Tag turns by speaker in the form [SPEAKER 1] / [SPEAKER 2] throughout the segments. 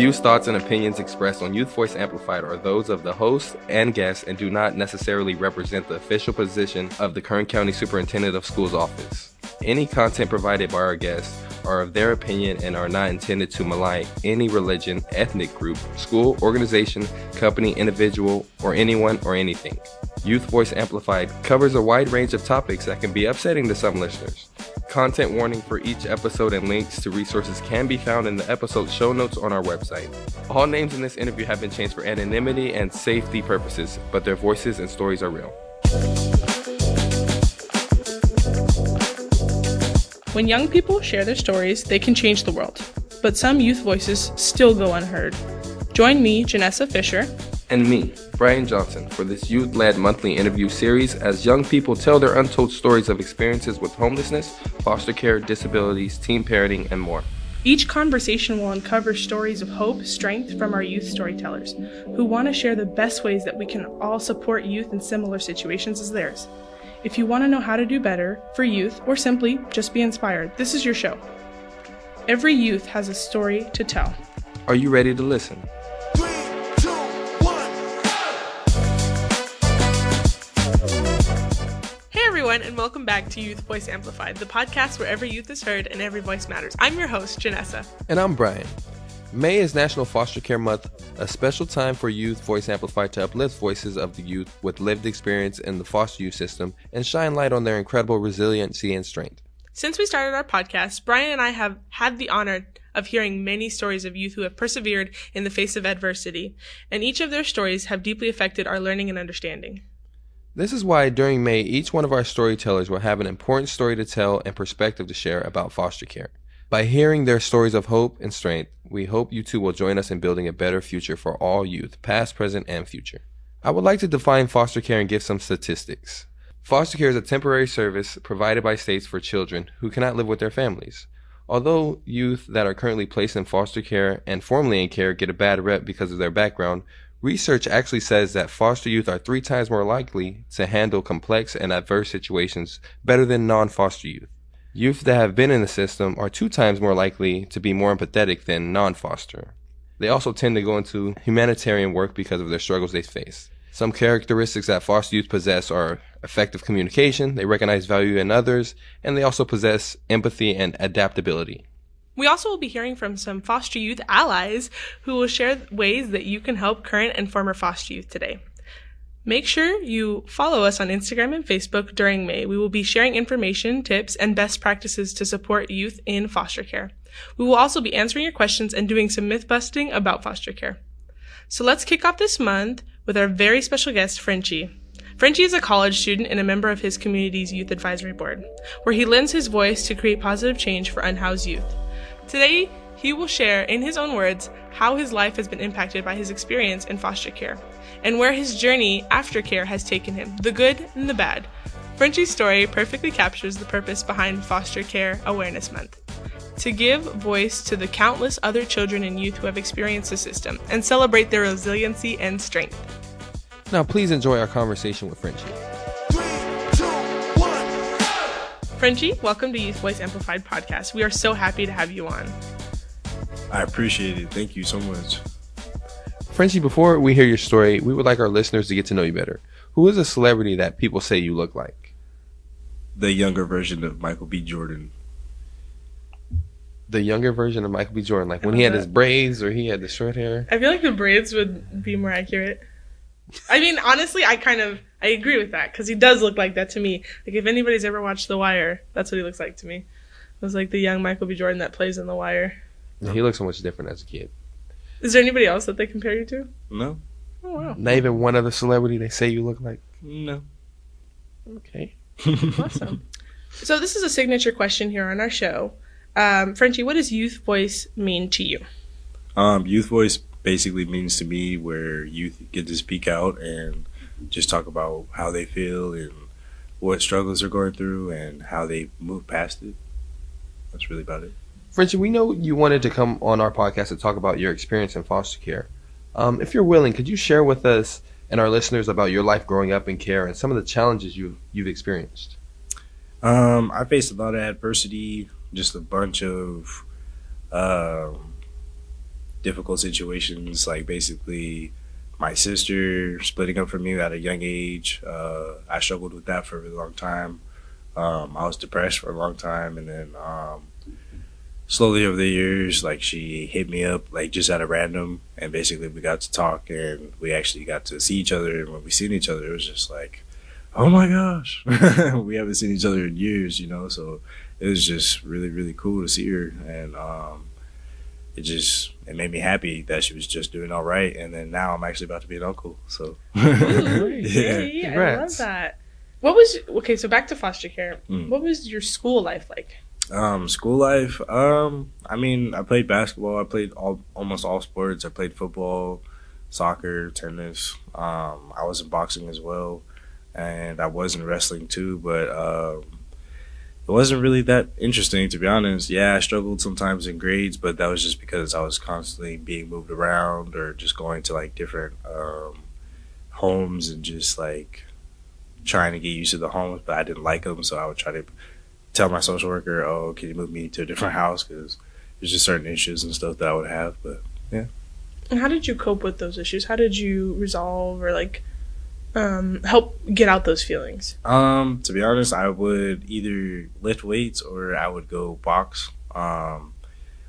[SPEAKER 1] views, thoughts, and opinions expressed on Youth Voice Amplified are those of the host and guests and do not necessarily represent the official position of the Kern County Superintendent of Schools office. Any content provided by our guests are of their opinion and are not intended to malign any religion, ethnic group, school, organization, company, individual, or anyone or anything. Youth Voice Amplified covers a wide range of topics that can be upsetting to some listeners. Content warning for each episode and links to resources can be found in the episode show notes on our website. All names in this interview have been changed for anonymity and safety purposes, but their voices and stories are real.
[SPEAKER 2] When young people share their stories, they can change the world. But some youth voices still go unheard. Join me, Gennessa Fisher,
[SPEAKER 1] and me, Brian Johnson, for this youth led monthly interview series as young people tell their untold stories of experiences with homelessness, foster care, disabilities, teen parenting, and more.
[SPEAKER 2] Each conversation will uncover stories of hope, strength from our youth storytellers, who want to share the best ways that we can all support youth in similar situations as theirs. If you want to know how to do better for youth or simply just be inspired, this is your show. Every youth has a story to tell.
[SPEAKER 1] Are you ready to listen?
[SPEAKER 2] Hey everyone, and welcome back to Youth Voice Amplified, the podcast where every youth is heard and every voice matters. I'm your host, Gennessa.
[SPEAKER 1] And I'm Brian. May is National Foster Care Month, a special time for youth voice amplified to uplift voices of the youth with lived experience in the foster youth system and shine light on their incredible resiliency and strength.
[SPEAKER 2] Since we started our podcast, Brian and I have had the honor of hearing many stories of youth who have persevered in the face of adversity, and each of their stories have deeply affected our learning and understanding.
[SPEAKER 1] This is why during May, each one of our storytellers will have an important story to tell and perspective to share about foster care. By hearing their stories of hope and strength, we hope you too will join us in building a better future for all youth, past, present, and future. I would like to define foster care and give some statistics. Foster care is a temporary service provided by states for children who cannot live with their families. Although youth that are currently placed in foster care and formerly in care get a bad rep because of their background, research actually says that foster youth are three times more likely to handle complex and adverse situations better than non foster youth. Youth that have been in the system are two times more likely to be more empathetic than non foster. They also tend to go into humanitarian work because of their struggles they face. Some characteristics that foster youth possess are effective communication, they recognize value in others, and they also possess empathy and adaptability.
[SPEAKER 2] We also will be hearing from some foster youth allies who will share ways that you can help current and former foster youth today. Make sure you follow us on Instagram and Facebook during May. We will be sharing information, tips, and best practices to support youth in foster care. We will also be answering your questions and doing some myth busting about foster care. So let's kick off this month with our very special guest, Frenchie. Frenchie is a college student and a member of his community's youth advisory board, where he lends his voice to create positive change for unhoused youth. Today, he will share, in his own words, how his life has been impacted by his experience in foster care and where his journey after care has taken him, the good and the bad. Frenchie's story perfectly captures the purpose behind Foster Care Awareness Month to give voice to the countless other children and youth who have experienced the system and celebrate their resiliency and strength.
[SPEAKER 1] Now, please enjoy our conversation with Frenchie.
[SPEAKER 2] Frenchie, welcome to Youth Voice Amplified podcast. We are so happy to have you on.
[SPEAKER 3] I appreciate it. Thank you so much.
[SPEAKER 1] Frenchie, before we hear your story, we would like our listeners to get to know you better. Who is a celebrity that people say you look like?
[SPEAKER 3] The younger version of Michael B. Jordan.
[SPEAKER 1] The younger version of Michael B. Jordan, like when he had his uh, braids or he had the short hair.
[SPEAKER 2] I feel like the braids would be more accurate. I mean, honestly, I kind of I agree with that because he does look like that to me. Like if anybody's ever watched The Wire, that's what he looks like to me. It was like the young Michael B. Jordan that plays in The Wire.
[SPEAKER 1] He looks so much different as a kid.
[SPEAKER 2] Is there anybody else that they compare you to?
[SPEAKER 3] No.
[SPEAKER 2] Oh wow.
[SPEAKER 1] Not even one other celebrity they say you look like.
[SPEAKER 3] No.
[SPEAKER 1] Okay.
[SPEAKER 2] awesome. So this is a signature question here on our show. Um, Frenchie, what does youth voice mean to you?
[SPEAKER 3] Um, youth voice basically means to me where youth get to speak out and just talk about how they feel and what struggles they're going through and how they move past it. That's really about it.
[SPEAKER 1] Frenchie, we know you wanted to come on our podcast to talk about your experience in foster care. Um, if you're willing, could you share with us and our listeners about your life growing up in care and some of the challenges you've you've experienced?
[SPEAKER 3] Um, I faced a lot of adversity, just a bunch of uh, difficult situations, like basically my sister splitting up from me at a young age. Uh, I struggled with that for a really long time. Um, I was depressed for a long time, and then um, slowly over the years, like she hit me up like just at a random, and basically we got to talk, and we actually got to see each other. And when we seen each other, it was just like, oh my gosh, we haven't seen each other in years, you know. So it was just really really cool to see her, and um, it just it made me happy that she was just doing all right. And then now I'm actually about to be an uncle, so yeah.
[SPEAKER 2] yay, I love
[SPEAKER 1] Congrats.
[SPEAKER 2] that. What was okay? So back to foster care.
[SPEAKER 3] Mm.
[SPEAKER 2] What was your school life like?
[SPEAKER 3] Um, school life. Um, I mean, I played basketball. I played all almost all sports. I played football, soccer, tennis. Um, I was in boxing as well, and I was in wrestling too. But um, it wasn't really that interesting, to be honest. Yeah, I struggled sometimes in grades, but that was just because I was constantly being moved around or just going to like different um, homes and just like trying to get used to the homes. But I didn't like them, so I would try to tell my social worker, "Oh, can you move me to a different house?" Because there's just certain issues and stuff that I would have. But yeah.
[SPEAKER 2] And how did you cope with those issues? How did you resolve or like um, help get out those feelings?
[SPEAKER 3] um, to be honest, I would either lift weights or I would go box. Um,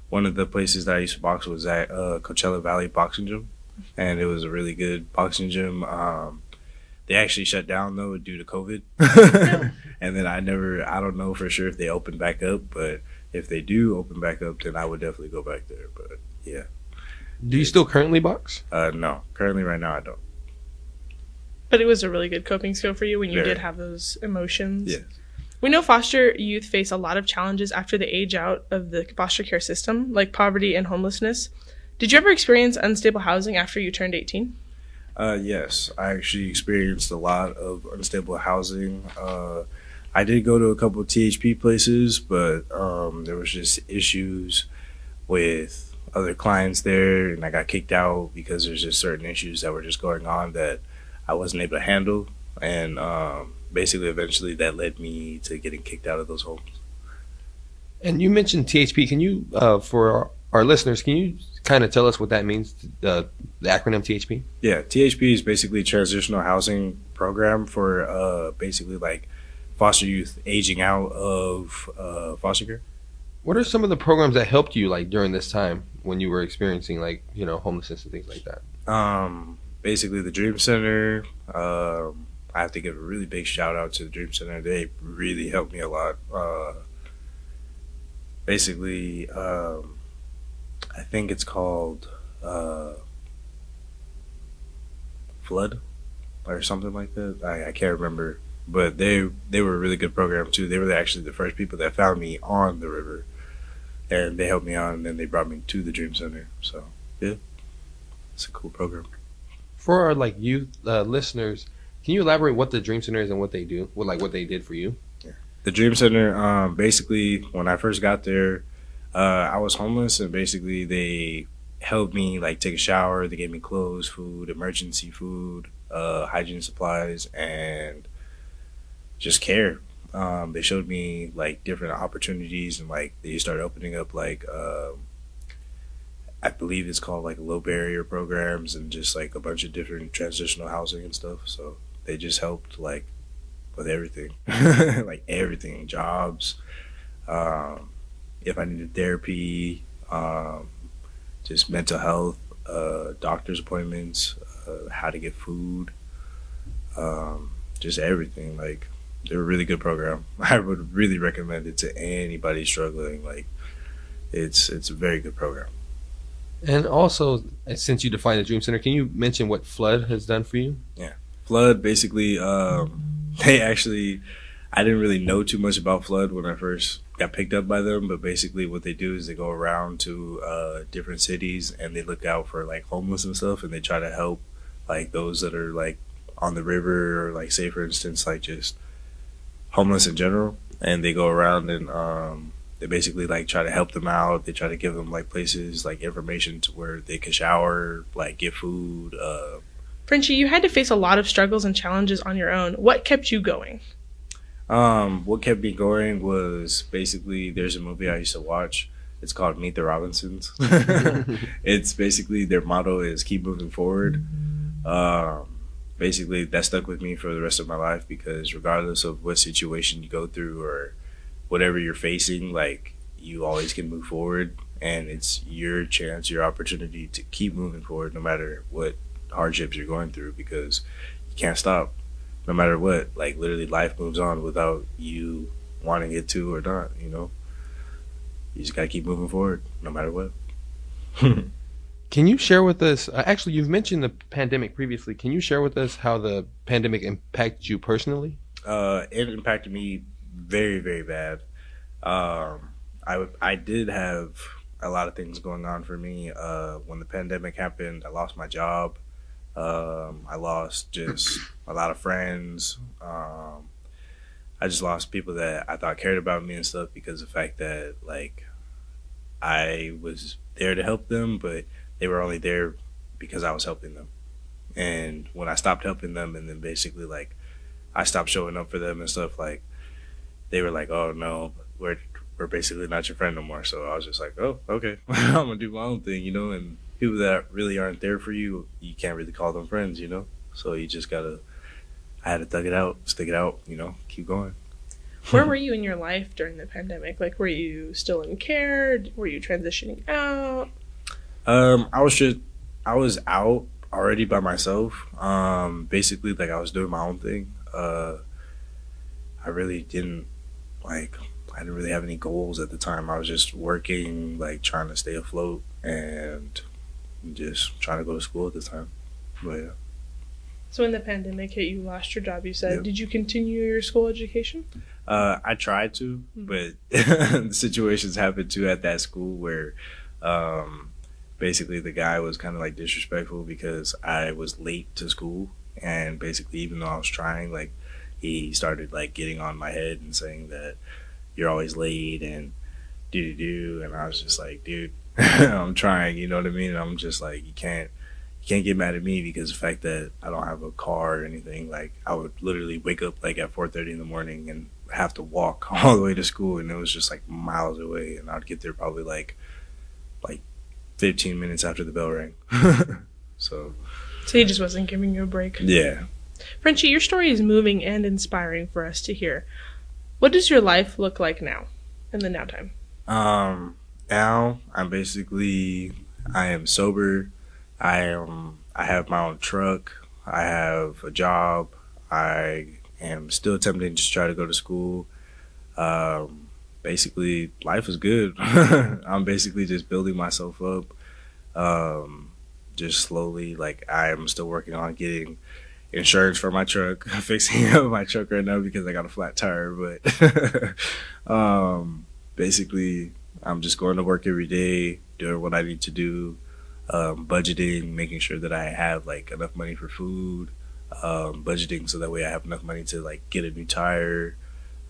[SPEAKER 3] one of the places that I used to box was at uh, Coachella Valley Boxing Gym, and it was a really good boxing gym. Um, they actually shut down though due to COVID, and then I never, I don't know for sure if they open back up, but if they do open back up, then I would definitely go back there. But yeah.
[SPEAKER 1] Do you still currently box?
[SPEAKER 3] Uh, no, currently right now I don't.
[SPEAKER 2] But it was a really good coping skill for you when you
[SPEAKER 3] Very.
[SPEAKER 2] did have those emotions.
[SPEAKER 3] Yes.
[SPEAKER 2] We know foster youth face a lot of challenges after they age out of the foster care system, like poverty and homelessness. Did you ever experience unstable housing after you turned 18?
[SPEAKER 3] Uh, yes, I actually experienced a lot of unstable housing. Uh, I did go to a couple THP places, but um, there was just issues with other clients there, and I got kicked out because there's just certain issues that were just going on that I wasn't able to handle, and um, basically, eventually, that led me to getting kicked out of those homes.
[SPEAKER 1] And you mentioned THP. Can you, uh, for our, listeners, can you kind of tell us what that means? Uh, the acronym THP.
[SPEAKER 3] Yeah, THP is basically transitional housing program for uh, basically like foster youth aging out of uh, foster care.
[SPEAKER 1] What are some of the programs that helped you like during this time when you were experiencing like you know homelessness and things like that?
[SPEAKER 3] Um, basically the Dream Center. Um, I have to give a really big shout out to the Dream Center. They really helped me a lot. Uh, basically, um, I think it's called uh, Flood or something like that. I, I can't remember, but they they were a really good program too. They were actually the first people that found me on the river, and they helped me on, and then they brought me to the Dream Center. So yeah, it's a cool program.
[SPEAKER 1] For our like youth uh, listeners, can you elaborate what the Dream Center is and what they do? What like what they did for you?
[SPEAKER 3] the Dream Center, um, basically, when I first got there, uh, I was homeless, and basically they helped me like take a shower. They gave me clothes, food, emergency food, uh, hygiene supplies, and just care. Um, they showed me like different opportunities, and like they started opening up like um, I believe it's called like low barrier programs, and just like a bunch of different transitional housing and stuff. So they just helped like with everything, like everything, jobs, um, if I needed therapy, um, just mental health, uh, doctor's appointments, uh, how to get food, um, just everything. Like they're a really good program. I would really recommend it to anybody struggling. Like it's it's a very good program.
[SPEAKER 1] And also, since you defined the Dream Center, can you mention what Flood has done for you?
[SPEAKER 3] Yeah, Flood basically um, they actually I didn't really know too much about Flood when I first got picked up by them, but basically what they do is they go around to uh, different cities and they look out for like homeless and stuff and they try to help like those that are like on the river or like say for instance like just homeless in general and they go around and um, they basically like try to help them out they try to give them like places like information to where they can shower like get food uh,
[SPEAKER 2] Frenchie, you had to face a lot of struggles and challenges on your own. What kept you going?
[SPEAKER 3] Um, what kept me going was basically there's a movie I used to watch It's called Meet the Robinsons. it's basically their motto is keep moving forward. Um, basically, that stuck with me for the rest of my life because regardless of what situation you go through or whatever you're facing, like you always can move forward, and it's your chance, your opportunity to keep moving forward no matter what hardships you're going through because you can't stop no matter what. Like literally, life moves on without you wanting it to or not. You know, you just gotta keep moving forward no matter what.
[SPEAKER 1] Can you share with us? Uh, actually, you've mentioned the pandemic previously. Can you share with us how the pandemic impacted you personally?
[SPEAKER 3] Uh, it impacted me very, very bad. Um, I I did have a lot of things going on for me. Uh, when the pandemic happened, I lost my job. Um, I lost just a lot of friends. Um, I just lost people that I thought cared about me and stuff because of the fact that like I was there to help them, but they were only there because I was helping them. And when I stopped helping them, and then basically like I stopped showing up for them and stuff, like they were like, "Oh no, we're we're basically not your friend no more." So I was just like, "Oh, okay, I'm gonna do my own thing," you know. And people that really aren't there for you, you can't really call them friends, you know. So you just gotta. I had to thug it out, stick it out, you know, keep going.
[SPEAKER 2] Where were you in your life during the pandemic? Like, were you still in care? Were you transitioning out?
[SPEAKER 3] Um, I was just, I was out already by myself. Um, basically, like I was doing my own thing. Uh, I really didn't like. I didn't really have any goals at the time. I was just working, like trying to stay afloat, and just trying to go to school at the time. But yeah.
[SPEAKER 2] So when the pandemic hit, you lost your job. You said,
[SPEAKER 3] Yep.
[SPEAKER 2] did you continue your school education?
[SPEAKER 3] Uh, I tried to,
[SPEAKER 2] Mhm.
[SPEAKER 3] but situations happened too at that school where, um, basically the guy was kind of like disrespectful because I was late to school, and basically even though I was trying, like he started like getting on my head and saying that you're always late and do do do, and I was just like, dude, I'm trying, you know what I mean? And I'm just like, you can't. You can't get mad at me because the fact that I don't have a car or anything. Like I would literally wake up like at four thirty in the morning and have to walk all the way to school, and it was just like miles away, and I'd get there probably like like fifteen minutes after the bell rang. so
[SPEAKER 2] So he just wasn't giving you a break.
[SPEAKER 3] yeah,
[SPEAKER 2] Frenchie, your story is moving and inspiring for us to hear. What does your life look like now, in the now time?
[SPEAKER 3] um, now I'm basically I am sober. I am I have my own truck. I have a job. I am still attempting to try to go to school. Um, basically, life is good. I'm basically just building myself up. Um, just slowly, like I am still working on getting insurance for my truck, fixing up my truck right now because I got a flat tire. But um, basically, I'm just going to work every day, doing what I need to do, um, budgeting, making sure that I have like enough money for food, um, budgeting so that way I have enough money to like get a new tire,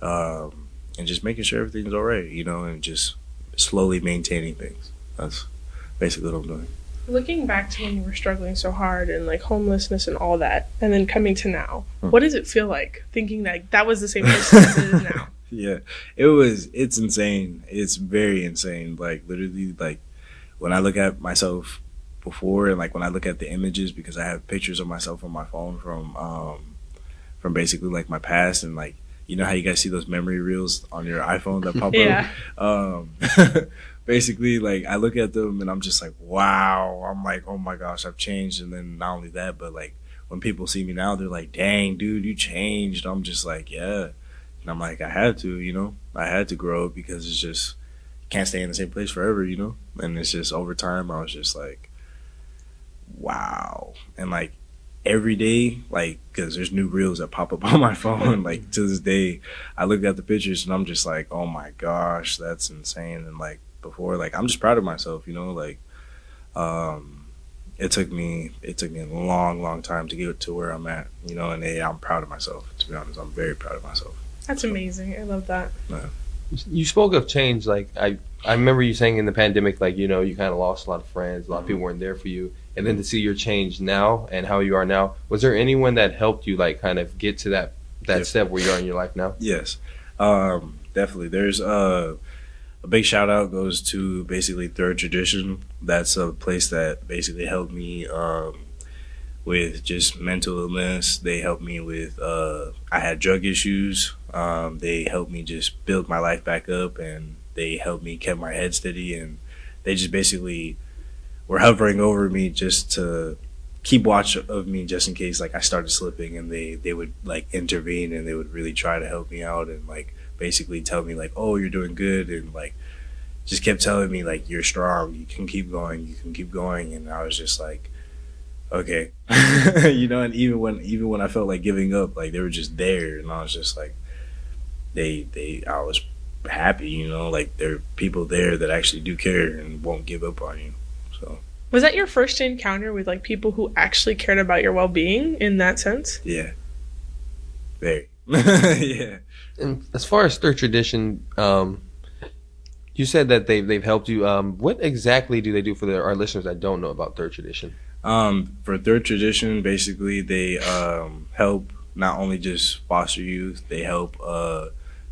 [SPEAKER 3] um, and just making sure everything's all right, you know, and just slowly maintaining things. That's basically what I'm doing.
[SPEAKER 2] Looking back to when you were struggling so hard and like homelessness and all that, and then coming to now,
[SPEAKER 3] Hmm.
[SPEAKER 2] what does it feel like thinking that that was the same person as it is now?
[SPEAKER 3] yeah. It was it's insane. It's very insane. Like literally like when i look at myself before and like when i look at the images because i have pictures of myself on my phone from um from basically like my past and like you know how you guys see those memory reels on your iphone that pop
[SPEAKER 2] Yeah.
[SPEAKER 3] up um basically like i look at them and i'm just like wow. I'm like oh my gosh i've changed. And then not only that but like when people see me now they're like dang dude you changed. I'm just like yeah and I'm like, I had to, you know, I had to grow up because it's just can't stay in the same place forever, you know. And it's just over time, I was just like, wow, and like every day, like because there's new reels that pop up on my phone, like to this day, I look at the pictures and I'm just like, oh my gosh, that's insane. And like before, like I'm just proud of myself, you know, like um it took me it took me a long long time to get to where i'm at you know? And hey, i'm proud of myself to be honest. I'm very proud of myself
[SPEAKER 2] That's amazing. I love that.
[SPEAKER 1] You spoke of change. Like I, I remember you saying in the pandemic, like you know, you kind of lost a lot of friends. A lot of people weren't there for you, and then to see your change now and how you are now. Was there anyone that helped you, like, kind of get to that that
[SPEAKER 3] Yeah.
[SPEAKER 1] step where you are in your life now?
[SPEAKER 3] Yes, um, definitely. There's uh, a big shout out goes to basically Third Tradition. That's a place that basically helped me um, with just mental illness. They helped me with uh, I had drug issues. Um, they helped me just build my life back up, and they helped me keep my head steady. And they just basically were hovering over me just to keep watch of me just in case like I started slipping and they they would like intervene and they would really try to help me out and like basically tell me like oh you're doing good and like just kept telling me like you're strong you can keep going you can keep going and I was just like okay you know and even when even when I felt like giving up like they were just there and I was just like they they I was happy you know like there are people there that actually do care and won't give up on you so
[SPEAKER 2] Was that your first encounter with like people who actually cared about your well being in that sense?
[SPEAKER 3] yeah very yeah
[SPEAKER 1] And as far as third tradition, um, you said that they've they've helped you. Um, what exactly do they do for the, our listeners that don't know about third tradition?
[SPEAKER 3] Um, for third tradition, basically they um, help not only just foster youth, they help uh,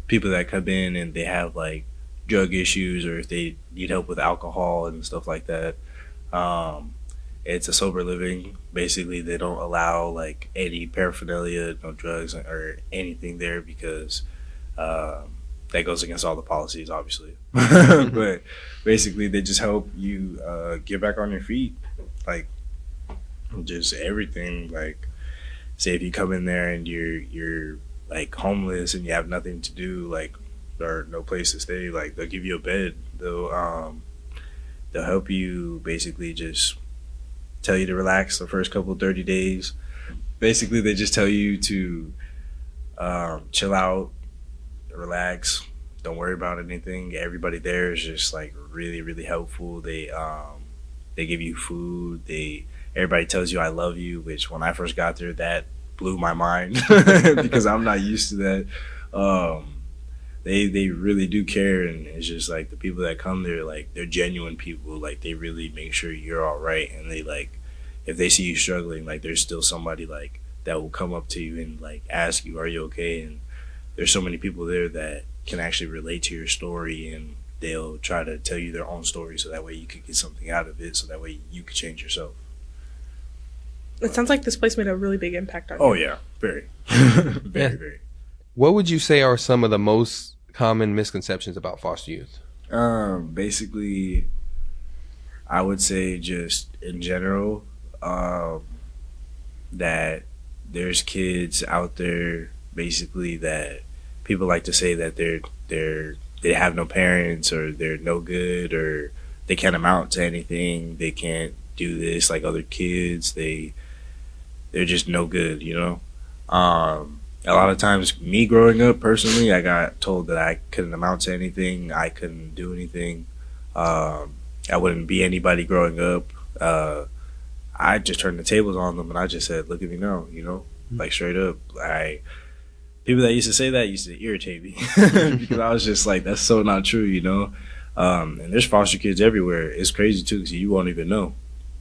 [SPEAKER 3] people that come in and they have like drug issues or if they need help with alcohol and stuff like that. Um, it's a sober living. Basically, they don't allow like any paraphernalia, no drugs or anything there because um, that goes against all the policies, obviously. but basically, they just help you uh, get back on your feet, like just everything. Like, say if you come in there and you're you're like homeless and you have nothing to do, like or no place to stay, like they'll give you a bed. They'll um they'll help you basically just tell you to relax the first couple 30 days. Basically, they just tell you to um, chill out, relax, don't worry about anything. Everybody there is just like really, really helpful. They um, they give you food. They everybody tells you I love you, which when I first got there, that blew my mind because I'm not used to that. Um, they they really do care, and it's just like the people that come there, like they're genuine people. Like they really make sure you're all right, and they like if they see you struggling, like there's still somebody like that will come up to you and like ask you, "Are you okay?" And there's so many people there that can actually relate to your story, and they'll try to tell you their own story, so that way you could get something out of it, so that way you could change yourself.
[SPEAKER 2] It sounds like this place made a really big impact on
[SPEAKER 3] Oh
[SPEAKER 2] you.
[SPEAKER 3] yeah, very, very,
[SPEAKER 1] Yeah.
[SPEAKER 3] very.
[SPEAKER 1] What would you say are some of the most common misconceptions about foster youth?
[SPEAKER 3] Um, basically, I would say just in general, um, that there's kids out there basically that people like to say that they're they're they have no parents or they're no good or they can't amount to anything. They can't do this like other kids. They they're just no good, you know. Um, a lot of times, me growing up personally, I got told that I couldn't amount to anything. I couldn't do anything. Um, I wouldn't be anybody growing up. Uh, I just turned the tables on them and I just said, "Look at me now," you know, like straight up. I people that used to say that used to irritate me because I was just like, "That's so not true," you know. Um, and there's foster kids everywhere. It's crazy too because you won't even know.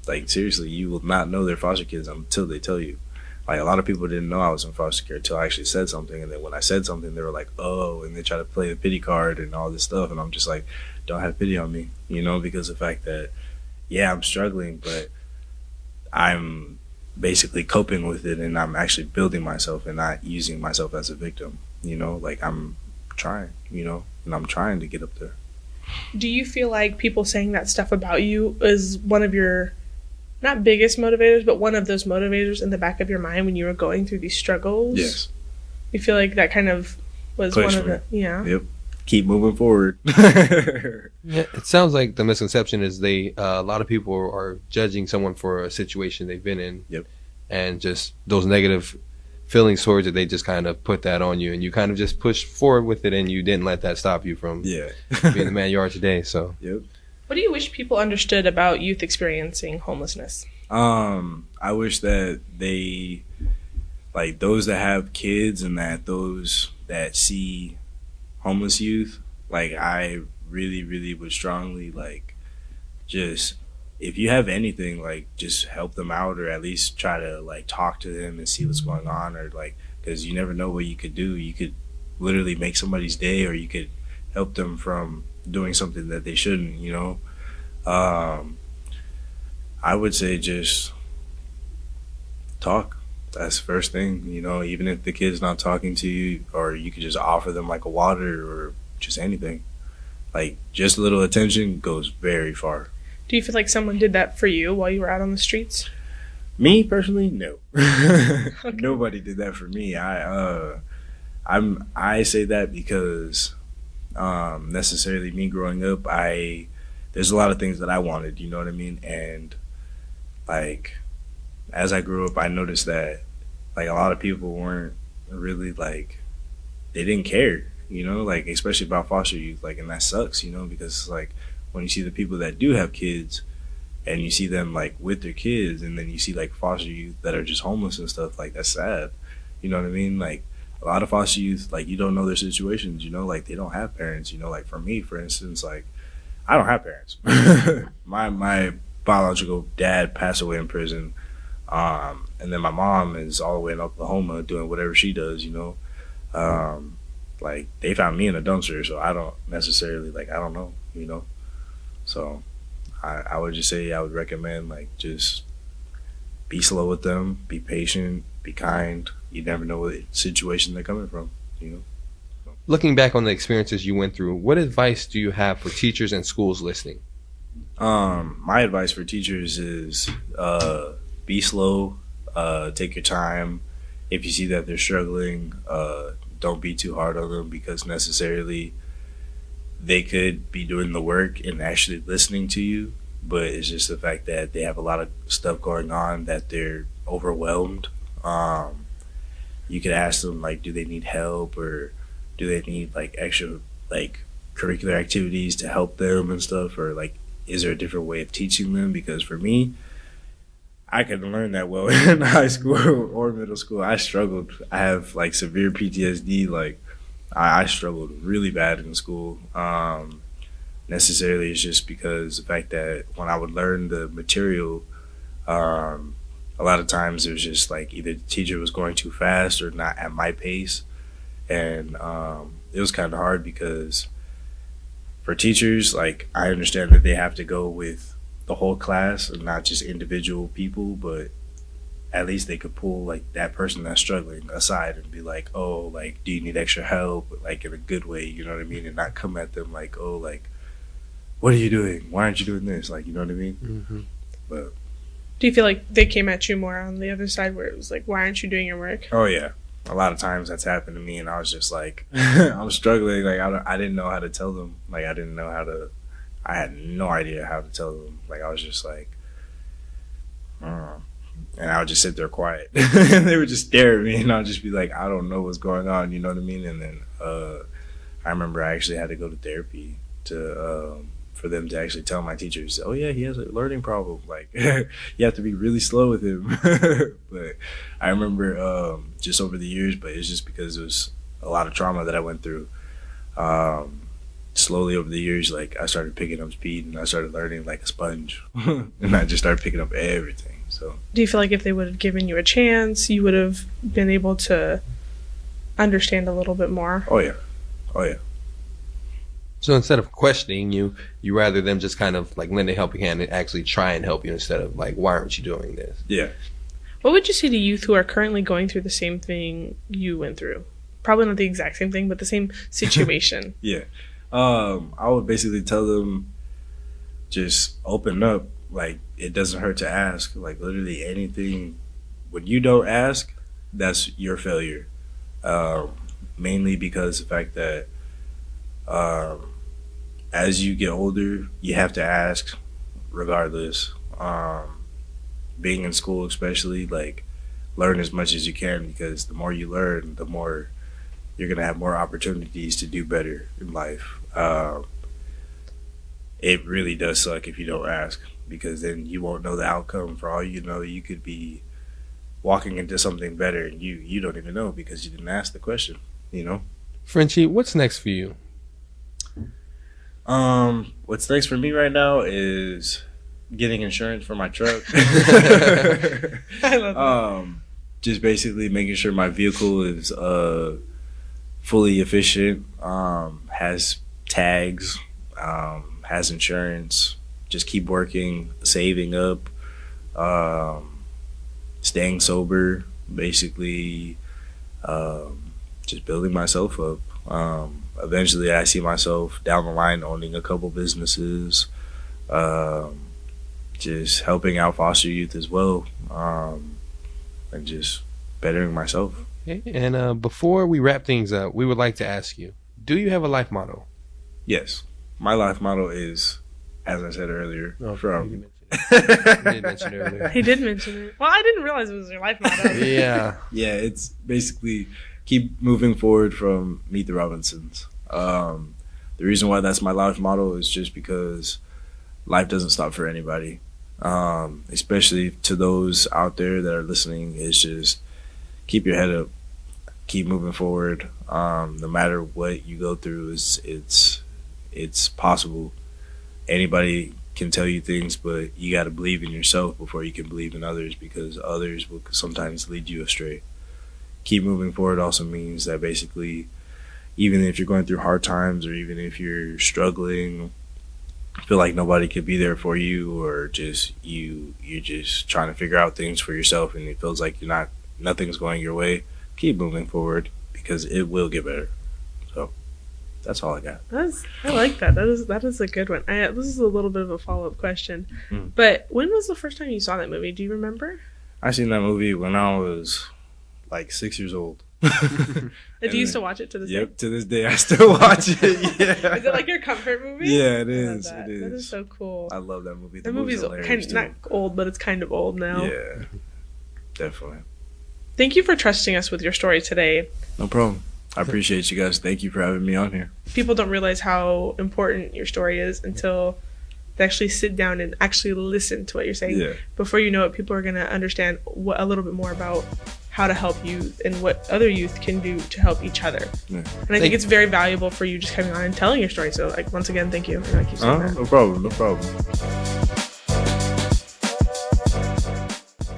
[SPEAKER 3] Like seriously, you will not know they're foster kids until they tell you. Like a lot of people didn't know I was in foster care until I actually said something, and then when I said something, they were like, "Oh," and they try to play the pity card and all this stuff, and I'm just like, "Don't have pity on me," you know, because the fact that, yeah, I'm struggling, but I'm basically coping with it, and I'm actually building myself and not using myself as a victim. You know, like I'm trying, you know, and I'm trying to get up there.
[SPEAKER 2] Do you feel like people saying that stuff about you is one of your not biggest motivators, but one of those motivators in the back of your mind when you were going through these struggles?
[SPEAKER 3] Yes.
[SPEAKER 2] You feel like that kind of was
[SPEAKER 3] Push
[SPEAKER 2] one of the yeah.
[SPEAKER 3] Yep. Keep moving forward.
[SPEAKER 1] Yeah, it sounds like the misconception is they uh, a lot of people are judging someone for a situation they've been in.
[SPEAKER 3] Yep.
[SPEAKER 1] And just those negative feelings towards it, they just kind of put that on you, and you kind of just pushed forward with it, and you didn't let that stop you from
[SPEAKER 3] yeah.
[SPEAKER 1] being the man you are today. So
[SPEAKER 3] Yep.
[SPEAKER 2] What do you wish people understood about youth experiencing homelessness?
[SPEAKER 3] Um, I wish that they, like those that have kids and that those that see homeless youth, like I really, really would strongly like just if you have anything, like just help them out or at least try to like talk to them and see what's going on or like because you never know what you could do. You could literally make somebody's day or you could help them from doing something that they shouldn't. You know, um, I would say just talk. That's the first thing. You know, even if the kid's not talking to you, or you could just offer them like a water or just anything. Like just a little attention goes very far.
[SPEAKER 2] Do you feel like someone did that for you while you were out on the streets?
[SPEAKER 3] Me personally, no. Nobody did that for me. I uh I'm I say that because um necessarily me growing up, I there's a lot of things that I wanted, you know what I mean? And like as I grew up, I noticed that like a lot of people weren't really like they didn't care, you know, like especially about foster youth, like and that sucks, you know, because like when you see the people that do have kids and you see them like with their kids and then you see like foster youth that are just homeless and stuff, like that's sad. You know what I mean? Like a lot of foster youth, like you don't know their situations, you know, like they don't have parents, you know, like for me, for instance, like I don't have parents. my my biological dad passed away in prison. Um, and then my mom is all the way in Oklahoma doing whatever she does, you know. Um, like they found me in a dumpster, so I don't necessarily like I don't know, you know. So I, I would just say I would recommend like just be slow with them, be patient, be kind. You never know what situation they're coming from, you know.
[SPEAKER 1] Looking back on the experiences you went through, what advice do you have for teachers and schools listening?
[SPEAKER 3] Um, my advice for teachers is uh, be slow, uh, take your time. If you see that they're struggling, uh, don't be too hard on them because necessarily they could be doing the work and actually listening to you, but it's just the fact that they have a lot of stuff going on that they're overwhelmed. Um, you could ask them like, do they need help or do they need like extra like curricular activities to help them and stuff, or like, is there a different way of teaching them? Because for me, I couldn't learn that well in high school or middle school. I struggled. I have like severe PTSD. Like I, I struggled really bad in school. Um, necessarily, it's just because the fact that when I would learn the material, um, a lot of times it was just like either the teacher was going too fast or not at my pace, and um, it was kind of hard because for teachers, like I understand that they have to go with the whole class and not just individual people, but at least they could pull like that person that's struggling aside and be like, oh, like, do you need extra help? Like in a good way, you know what I mean? And not come at them like, oh, like, what are you doing? Why aren't you doing this? Like, you know what I mean?
[SPEAKER 1] Mm-hmm.
[SPEAKER 3] But
[SPEAKER 2] Do you feel like they came at you more on the other side where it was like, why aren't you doing your work?
[SPEAKER 3] oh yeah, a lot of times that's happened to me, and I was just like, I'm struggling. Like I, I didn't know how to tell them. Like I didn't know how to. I had no idea how to tell them. Like I was just like, uh, and I would just sit there quiet. and they would just stare at me, and I'd just be like, I don't know what's going on. You know what I mean? And then uh, I remember I actually had to go to therapy to. Um, for them to actually tell my teachers, oh yeah, he has a learning problem. Like you have to be really slow with him. but I remember um, just over the years, but it's just because it was a lot of trauma that I went through. Um, slowly over the years, like I started picking up speed and I started learning like a sponge, and I just started picking up everything. So
[SPEAKER 2] Do you feel like if they would have given you a chance, you would have been able to understand a little bit more?
[SPEAKER 3] oh yeah, oh yeah.
[SPEAKER 1] So instead of questioning you, you rather them just kind of like lend a helping hand and actually try and help you instead of like, why aren't you doing this?
[SPEAKER 3] Yeah.
[SPEAKER 2] What would you say to youth who are currently going through the same thing you went through? Probably not the exact same thing, but the same situation.
[SPEAKER 3] Yeah. Um, I would basically tell them just open up. Like it doesn't hurt to ask. Like literally anything. When you don't ask, that's your failure. Um, mainly because the fact that um, as you get older, you have to ask regardless. Um, being in school, especially, like learn as much as you can because the more you learn, the more you're gonna have more opportunities to do better in life. Um, it really does suck if you don't ask because then you won't know the outcome. For all you know, you could be walking into something better and you you don't even know because you didn't ask the question. You know.
[SPEAKER 1] Frenchie, what's next for you?
[SPEAKER 3] Um, what's next for me right now is getting insurance for my truck.
[SPEAKER 2] I love that.
[SPEAKER 3] um, just basically making sure my vehicle is uh fully efficient, um, has tags, um, has insurance. Just keep working, saving up, um, staying sober, basically, um, just building myself up. Um, eventually, I see myself down the line owning a couple businesses, um, just helping out foster youth as well, um, and just bettering myself.
[SPEAKER 1] Okay, And uh, before we wrap things up, we would like to ask you: Do you have a life motto?
[SPEAKER 3] Yes, my life motto is, as I said earlier,
[SPEAKER 1] Oh,
[SPEAKER 3] from
[SPEAKER 1] You did mention it.
[SPEAKER 2] He did mention it. Well, I didn't realize it was your life motto.
[SPEAKER 1] Yeah.
[SPEAKER 3] yeah, it's basically keep moving forward from Meet the Robinsons. Um, the reason why that's my life model is just because life doesn't stop for anybody, um, especially to those out there that are listening. Is just keep your head up, keep moving forward. Um, no matter what you go through, is it's it's possible. Anybody can tell you things, but you got to believe in yourself before you can believe in others because others will sometimes lead you astray. Keep moving forward also means that basically, even if you're going through hard times or even if you're struggling, feel like nobody could be there for you or just you you're just trying to figure out things for yourself and it feels like you're not nothing's going your way, keep moving forward because it will get better. So that's all I got.
[SPEAKER 2] That's, I like that. That is that is a good one. I, this is a little bit of a follow up question,
[SPEAKER 3] Mm.
[SPEAKER 2] but when was the first time you saw that movie? Do you remember?
[SPEAKER 3] I seen that movie when I was like six years old.
[SPEAKER 2] Do you used to watch it to this
[SPEAKER 3] Yep, to this day I still watch it. Yeah.
[SPEAKER 2] Is it like your comfort movie?
[SPEAKER 3] Yeah, it
[SPEAKER 2] I love
[SPEAKER 3] is.
[SPEAKER 2] that.
[SPEAKER 3] It
[SPEAKER 2] That is
[SPEAKER 3] is.
[SPEAKER 2] so cool.
[SPEAKER 3] I love that movie.
[SPEAKER 2] The
[SPEAKER 3] The
[SPEAKER 2] movie's
[SPEAKER 3] movie's
[SPEAKER 2] kind
[SPEAKER 3] hilarious
[SPEAKER 2] of not old, but it's kind of old now.
[SPEAKER 3] Yeah, definitely.
[SPEAKER 2] Thank you for trusting us with your story today.
[SPEAKER 3] No problem. I appreciate you guys. Thank you for having me on here.
[SPEAKER 2] People don't realize how important your story is until they actually sit down and actually listen to what you're saying.
[SPEAKER 3] Yeah.
[SPEAKER 2] Before you know it, people are going to understand what, a little bit more about how to help youth and what other youth can do to help each other.
[SPEAKER 3] Yeah.
[SPEAKER 2] And I
[SPEAKER 1] Thank-
[SPEAKER 2] think it's very valuable for you just coming on and telling your story. So, like, once again, thank you. I keep saying
[SPEAKER 3] Uh,
[SPEAKER 2] that.
[SPEAKER 3] no problem. No problem.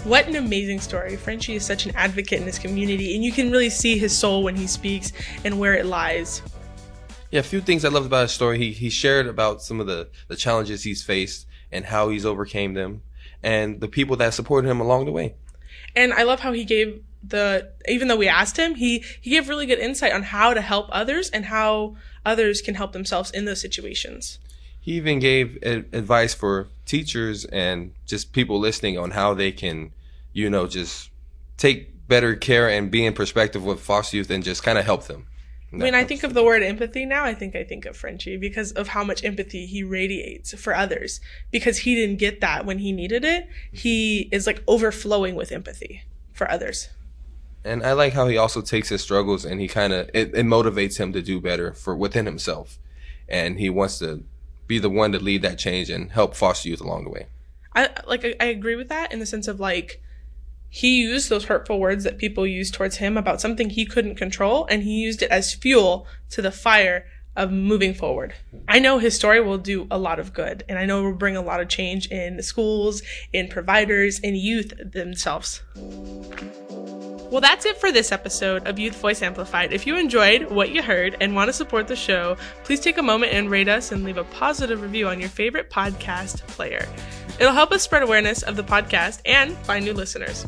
[SPEAKER 2] What an amazing story. Frenchie is such an advocate in his community, and you can really see his soul when he speaks and where it lies.
[SPEAKER 1] Yeah, a few things I loved about his story. He he shared about some of the the challenges he's faced and how he's overcame them, and the people that supported him along the way.
[SPEAKER 2] And I love how he gave the even though we asked him, he he gave really good insight on how to help others and how others can help themselves in those situations.
[SPEAKER 1] He even gave advice for teachers and just people listening on how they can, you know, just take better care and be in perspective with foster youth and just kind of help them.
[SPEAKER 2] When I think of the word empathy now, I think I think of Frenchie because of how much empathy he radiates for others. Because he didn't get that when he needed it, he is like overflowing with empathy for others.
[SPEAKER 1] And I like how he also takes his struggles and he kind of it, it motivates him to do better for within himself, and he wants to be the one to lead that change and help foster youth along the way.
[SPEAKER 2] I like I, agree with that in the sense of like he used those hurtful words that people used towards him about something he couldn't control and he used it as fuel to the fire of moving forward. I know his story will do a lot of good and I know it will bring a lot of change in schools, in providers, in youth themselves. Well, that's it for this episode of Youth Voice Amplified. If you enjoyed what you heard and want to support the show, please take a moment and rate us and leave a positive review on your favorite podcast player. It'll help us spread awareness of the podcast and find new listeners.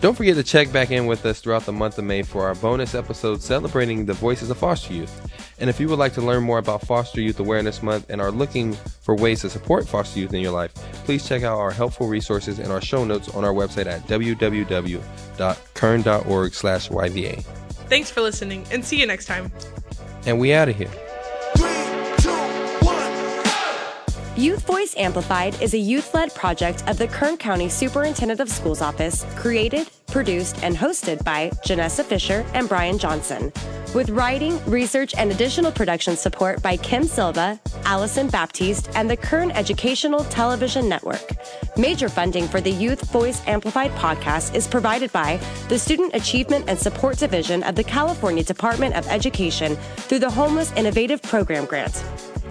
[SPEAKER 1] Don't forget to check back in with us throughout the month of May for our bonus episode celebrating the voices of foster youth. And if you would like to learn more about Foster Youth Awareness Month and are looking for ways to support foster youth in your life, please check out our helpful resources and our show notes on our website at www.kern.org/yva.
[SPEAKER 2] Thanks for listening and see you next time.
[SPEAKER 1] And we out of here.
[SPEAKER 4] Youth Voice Amplified is a youth led project of the Kern County Superintendent of Schools Office, created, produced, and hosted by Gennessa Fisher and Brian Johnson. With writing, research, and additional production support by Kim Silva, Allyson Baptiste, and the Kern Educational Television Network. Major funding for the Youth Voice Amplified podcast is provided by the Student Achievement and Support Division of the California Department of Education through the Homeless Innovative Program Grant.